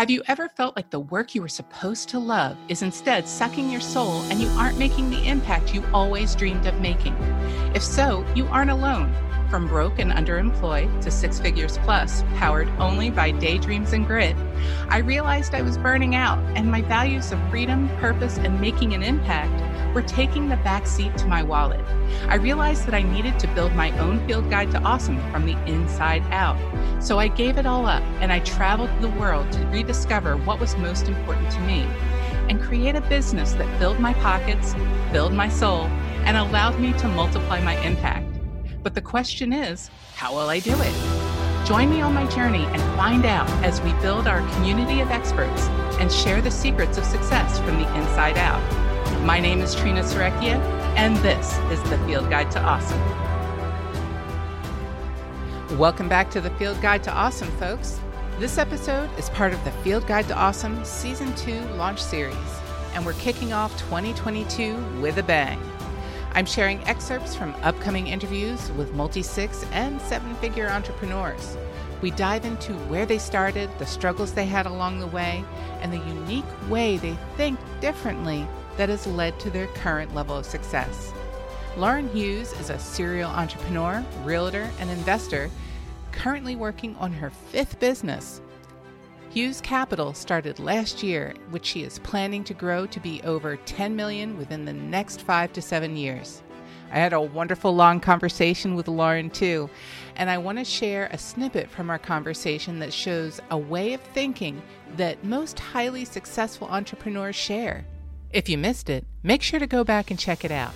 Have you ever felt like the work you were supposed to love is instead sucking your soul and you aren't making the impact you always dreamed of making? If so, you aren't alone. From broke and underemployed to six figures plus, powered only by daydreams and grit, I realized I was burning out and my values of freedom, purpose, and making an impact were taking the back seat to my wallet. I realized that I needed to build my own field guide to awesome from the inside out. So I gave it all up and I traveled the world to rediscover what was most important to me and create a business that filled my pockets, filled my soul, and allowed me to multiply my impact. But the question is, how will I do it? Join me on my journey and find out as we build our community of experts and share the secrets of success from the inside out. My name is Trina Serecchia, and this is the Field Guide to Awesome. Welcome back to the Field Guide to Awesome, folks. This episode is part of the Field Guide to Awesome Season 2 launch series, and we're kicking off 2022 with a bang. I'm sharing excerpts from upcoming interviews with multi six and seven figure entrepreneurs. We dive into where they started, the struggles they had along the way, and the unique way they think differently that has led to their current level of success. Lauren Hughes is a serial entrepreneur, realtor, and investor currently working on her fifth business. Hughes Capital started last year, which she is planning to grow to be over 10 million within the next 5 to 7 years. I had a wonderful long conversation with Lauren too, and I want to share a snippet from our conversation that shows a way of thinking that most highly successful entrepreneurs share. If you missed it, make sure to go back and check it out.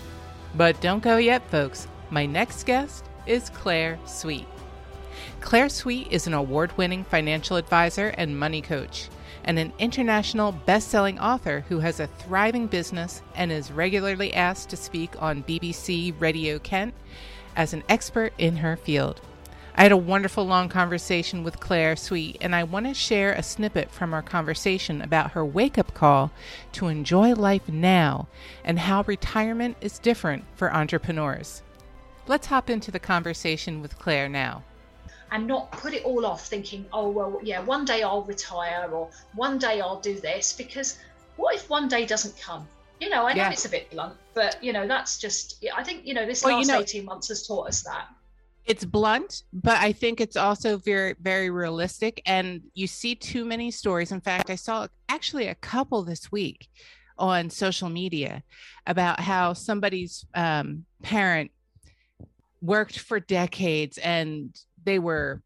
But don't go yet, folks. My next guest is Claire Sweet. Claire Sweet is an award winning financial advisor and money coach, and an international best selling author who has a thriving business and is regularly asked to speak on BBC Radio Kent as an expert in her field. I had a wonderful long conversation with Claire Sweet, and I want to share a snippet from our conversation about her wake up call to enjoy life now and how retirement is different for entrepreneurs. Let's hop into the conversation with Claire now. And not put it all off thinking, oh, well, yeah, one day I'll retire or one day I'll do this, because what if one day doesn't come? You know, I know yeah. it's a bit blunt, but, you know, that's just, I think, you know, this well, last you know, 18 months has taught us that it's blunt but i think it's also very very realistic. And you see too many stories. In fact i saw actually a couple this week on social media about how somebody's um, parent worked for decades and they were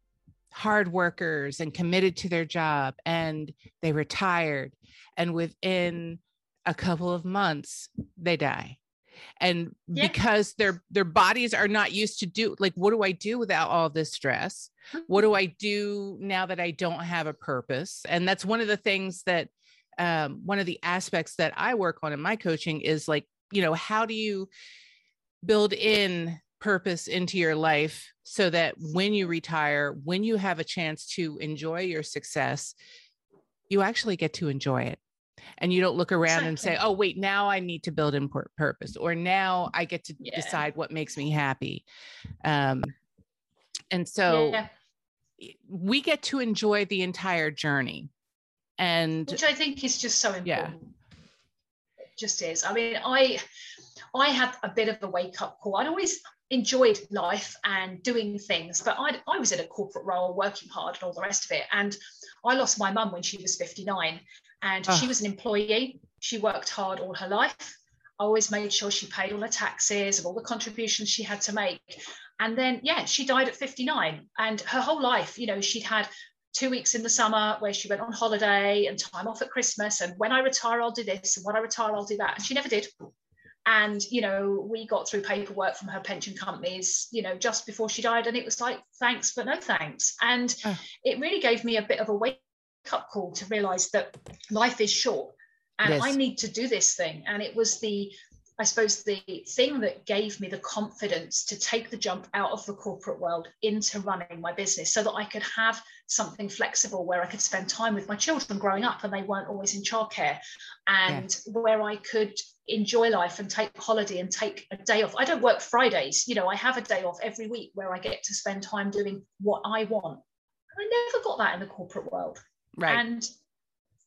hard workers and committed to their job and they retired. And within a couple of months they die and yeah. because their their bodies are not used to do like what do i do without all this stress? What do i do now that i don't have a purpose? And that's one of the things that um, one of the aspects that i work on in my coaching is like you know how do you build in purpose into your life so that when you retire when you have a chance to enjoy your success you actually get to enjoy it and you don't look around and say oh wait now i need to build in purpose or now i get to yeah. decide what makes me happy um and so yeah. we get to enjoy the entire journey and which i think is just so important yeah. it just is i mean i i had a bit of a wake up call i'd always enjoyed life and doing things but i i was in a corporate role working hard and all the rest of it and i lost my mum when she was 59 and oh. she was an employee. She worked hard all her life. I always made sure she paid all her taxes and all the contributions she had to make. And then, yeah, she died at 59. And her whole life, you know, she'd had two weeks in the summer where she went on holiday and time off at Christmas. And when I retire, I'll do this. And when I retire, I'll do that. And she never did. And, you know, we got through paperwork from her pension companies, you know, just before she died. And it was like, thanks, but no thanks. And oh. it really gave me a bit of a wake up call to realize that life is short and yes. I need to do this thing. And it was the, I suppose, the thing that gave me the confidence to take the jump out of the corporate world into running my business so that I could have something flexible where I could spend time with my children growing up and they weren't always in childcare and yeah. where I could enjoy life and take holiday and take a day off. I don't work Fridays, you know, I have a day off every week where I get to spend time doing what I want. I never got that in the corporate world. Right. And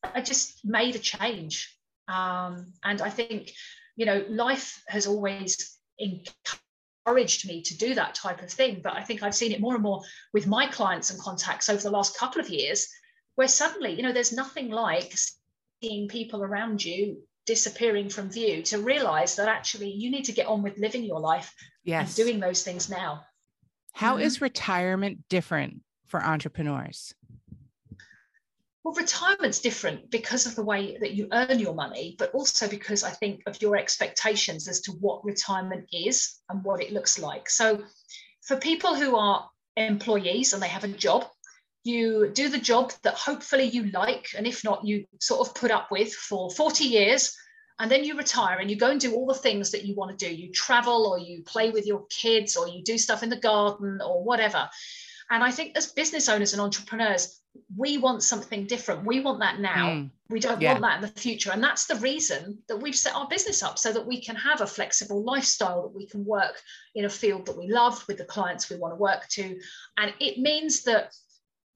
I just made a change. Um, and I think, you know, life has always encouraged me to do that type of thing. But I think I've seen it more and more with my clients and contacts over the last couple of years, where suddenly, you know, there's nothing like seeing people around you disappearing from view to realize that actually you need to get on with living your life yes. and doing those things now. How mm-hmm. is retirement different for entrepreneurs? Well, retirement's different because of the way that you earn your money, but also because I think of your expectations as to what retirement is and what it looks like. So, for people who are employees and they have a job, you do the job that hopefully you like, and if not, you sort of put up with for 40 years. And then you retire and you go and do all the things that you want to do. You travel or you play with your kids or you do stuff in the garden or whatever. And I think as business owners and entrepreneurs, we want something different. We want that now. Mm, we don't yeah. want that in the future. And that's the reason that we've set our business up so that we can have a flexible lifestyle, that we can work in a field that we love with the clients we want to work to. And it means that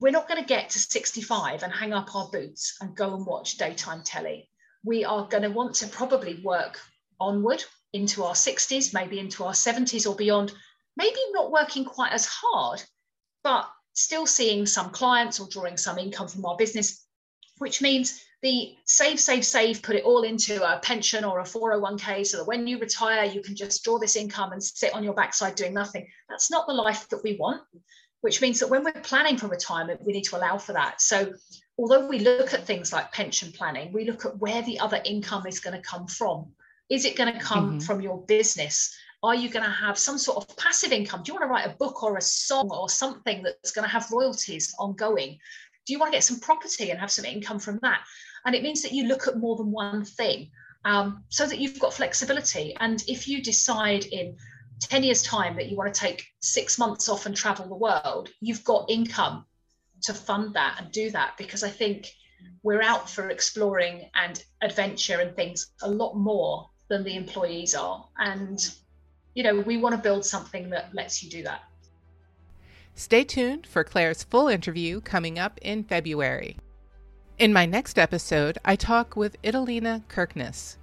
we're not going to get to 65 and hang up our boots and go and watch daytime telly. We are going to want to probably work onward into our 60s, maybe into our 70s or beyond, maybe not working quite as hard, but still seeing some clients or drawing some income from our business, which means the save, save, save, put it all into a pension or a 401k so that when you retire, you can just draw this income and sit on your backside doing nothing. That's not the life that we want, which means that when we're planning for retirement, we need to allow for that. So, although we look at things like pension planning, we look at where the other income is going to come from. Is it going to come mm-hmm. from your business? Are you going to have some sort of passive income? Do you want to write a book or a song or something that's going to have royalties ongoing? Do you want to get some property and have some income from that? And it means that you look at more than one thing um, so that you've got flexibility. And if you decide in 10 years' time that you want to take six months off and travel the world, you've got income to fund that and do that because I think we're out for exploring and adventure and things a lot more than the employees are. And you know, we want to build something that lets you do that. Stay tuned for Claire's full interview coming up in February. In my next episode, I talk with Italina Kirkness.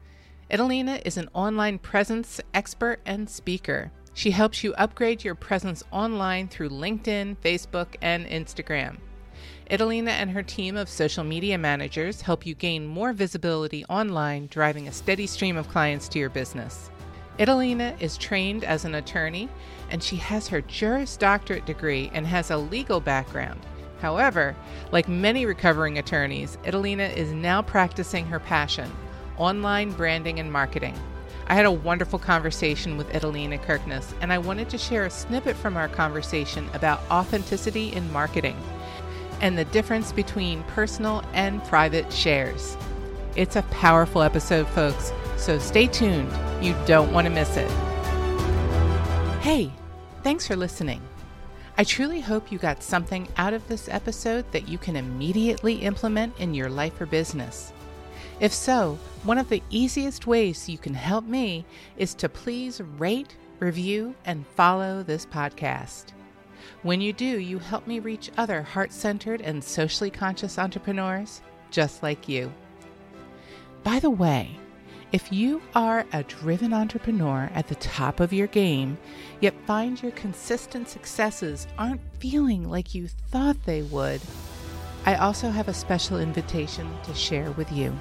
Italina is an online presence expert and speaker. She helps you upgrade your presence online through LinkedIn, Facebook, and Instagram. Italina and her team of social media managers help you gain more visibility online, driving a steady stream of clients to your business. Italina is trained as an attorney and she has her Juris Doctorate degree and has a legal background. However, like many recovering attorneys, Italina is now practicing her passion online branding and marketing. I had a wonderful conversation with Italina Kirkness, and I wanted to share a snippet from our conversation about authenticity in marketing and the difference between personal and private shares. It's a powerful episode, folks, so stay tuned. You don't want to miss it. Hey, thanks for listening. I truly hope you got something out of this episode that you can immediately implement in your life or business. If so, one of the easiest ways you can help me is to please rate, review, and follow this podcast. When you do, you help me reach other heart centered and socially conscious entrepreneurs just like you. By the way, if you are a driven entrepreneur at the top of your game, yet find your consistent successes aren't feeling like you thought they would, I also have a special invitation to share with you.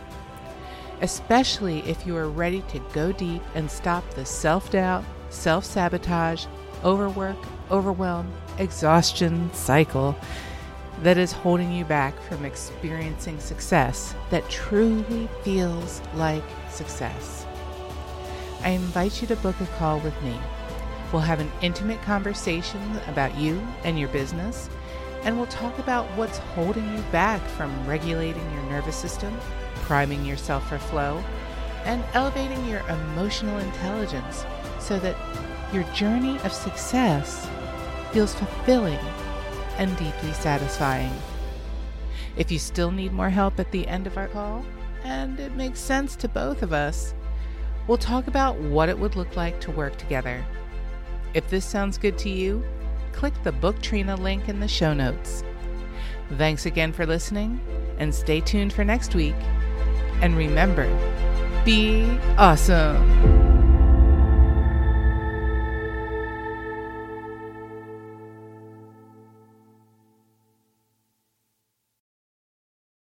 Especially if you are ready to go deep and stop the self doubt, self sabotage, overwork, overwhelm, exhaustion cycle that is holding you back from experiencing success that truly feels like success. I invite you to book a call with me. We'll have an intimate conversation about you and your business, and we'll talk about what's holding you back from regulating your nervous system, priming yourself for flow, and elevating your emotional intelligence so that your journey of success feels fulfilling and deeply satisfying. If you still need more help at the end of our call, and it makes sense to both of us, we'll talk about what it would look like to work together. If this sounds good to you, click the Book Trina link in the show notes. Thanks again for listening, and stay tuned for next week. And remember, be awesome.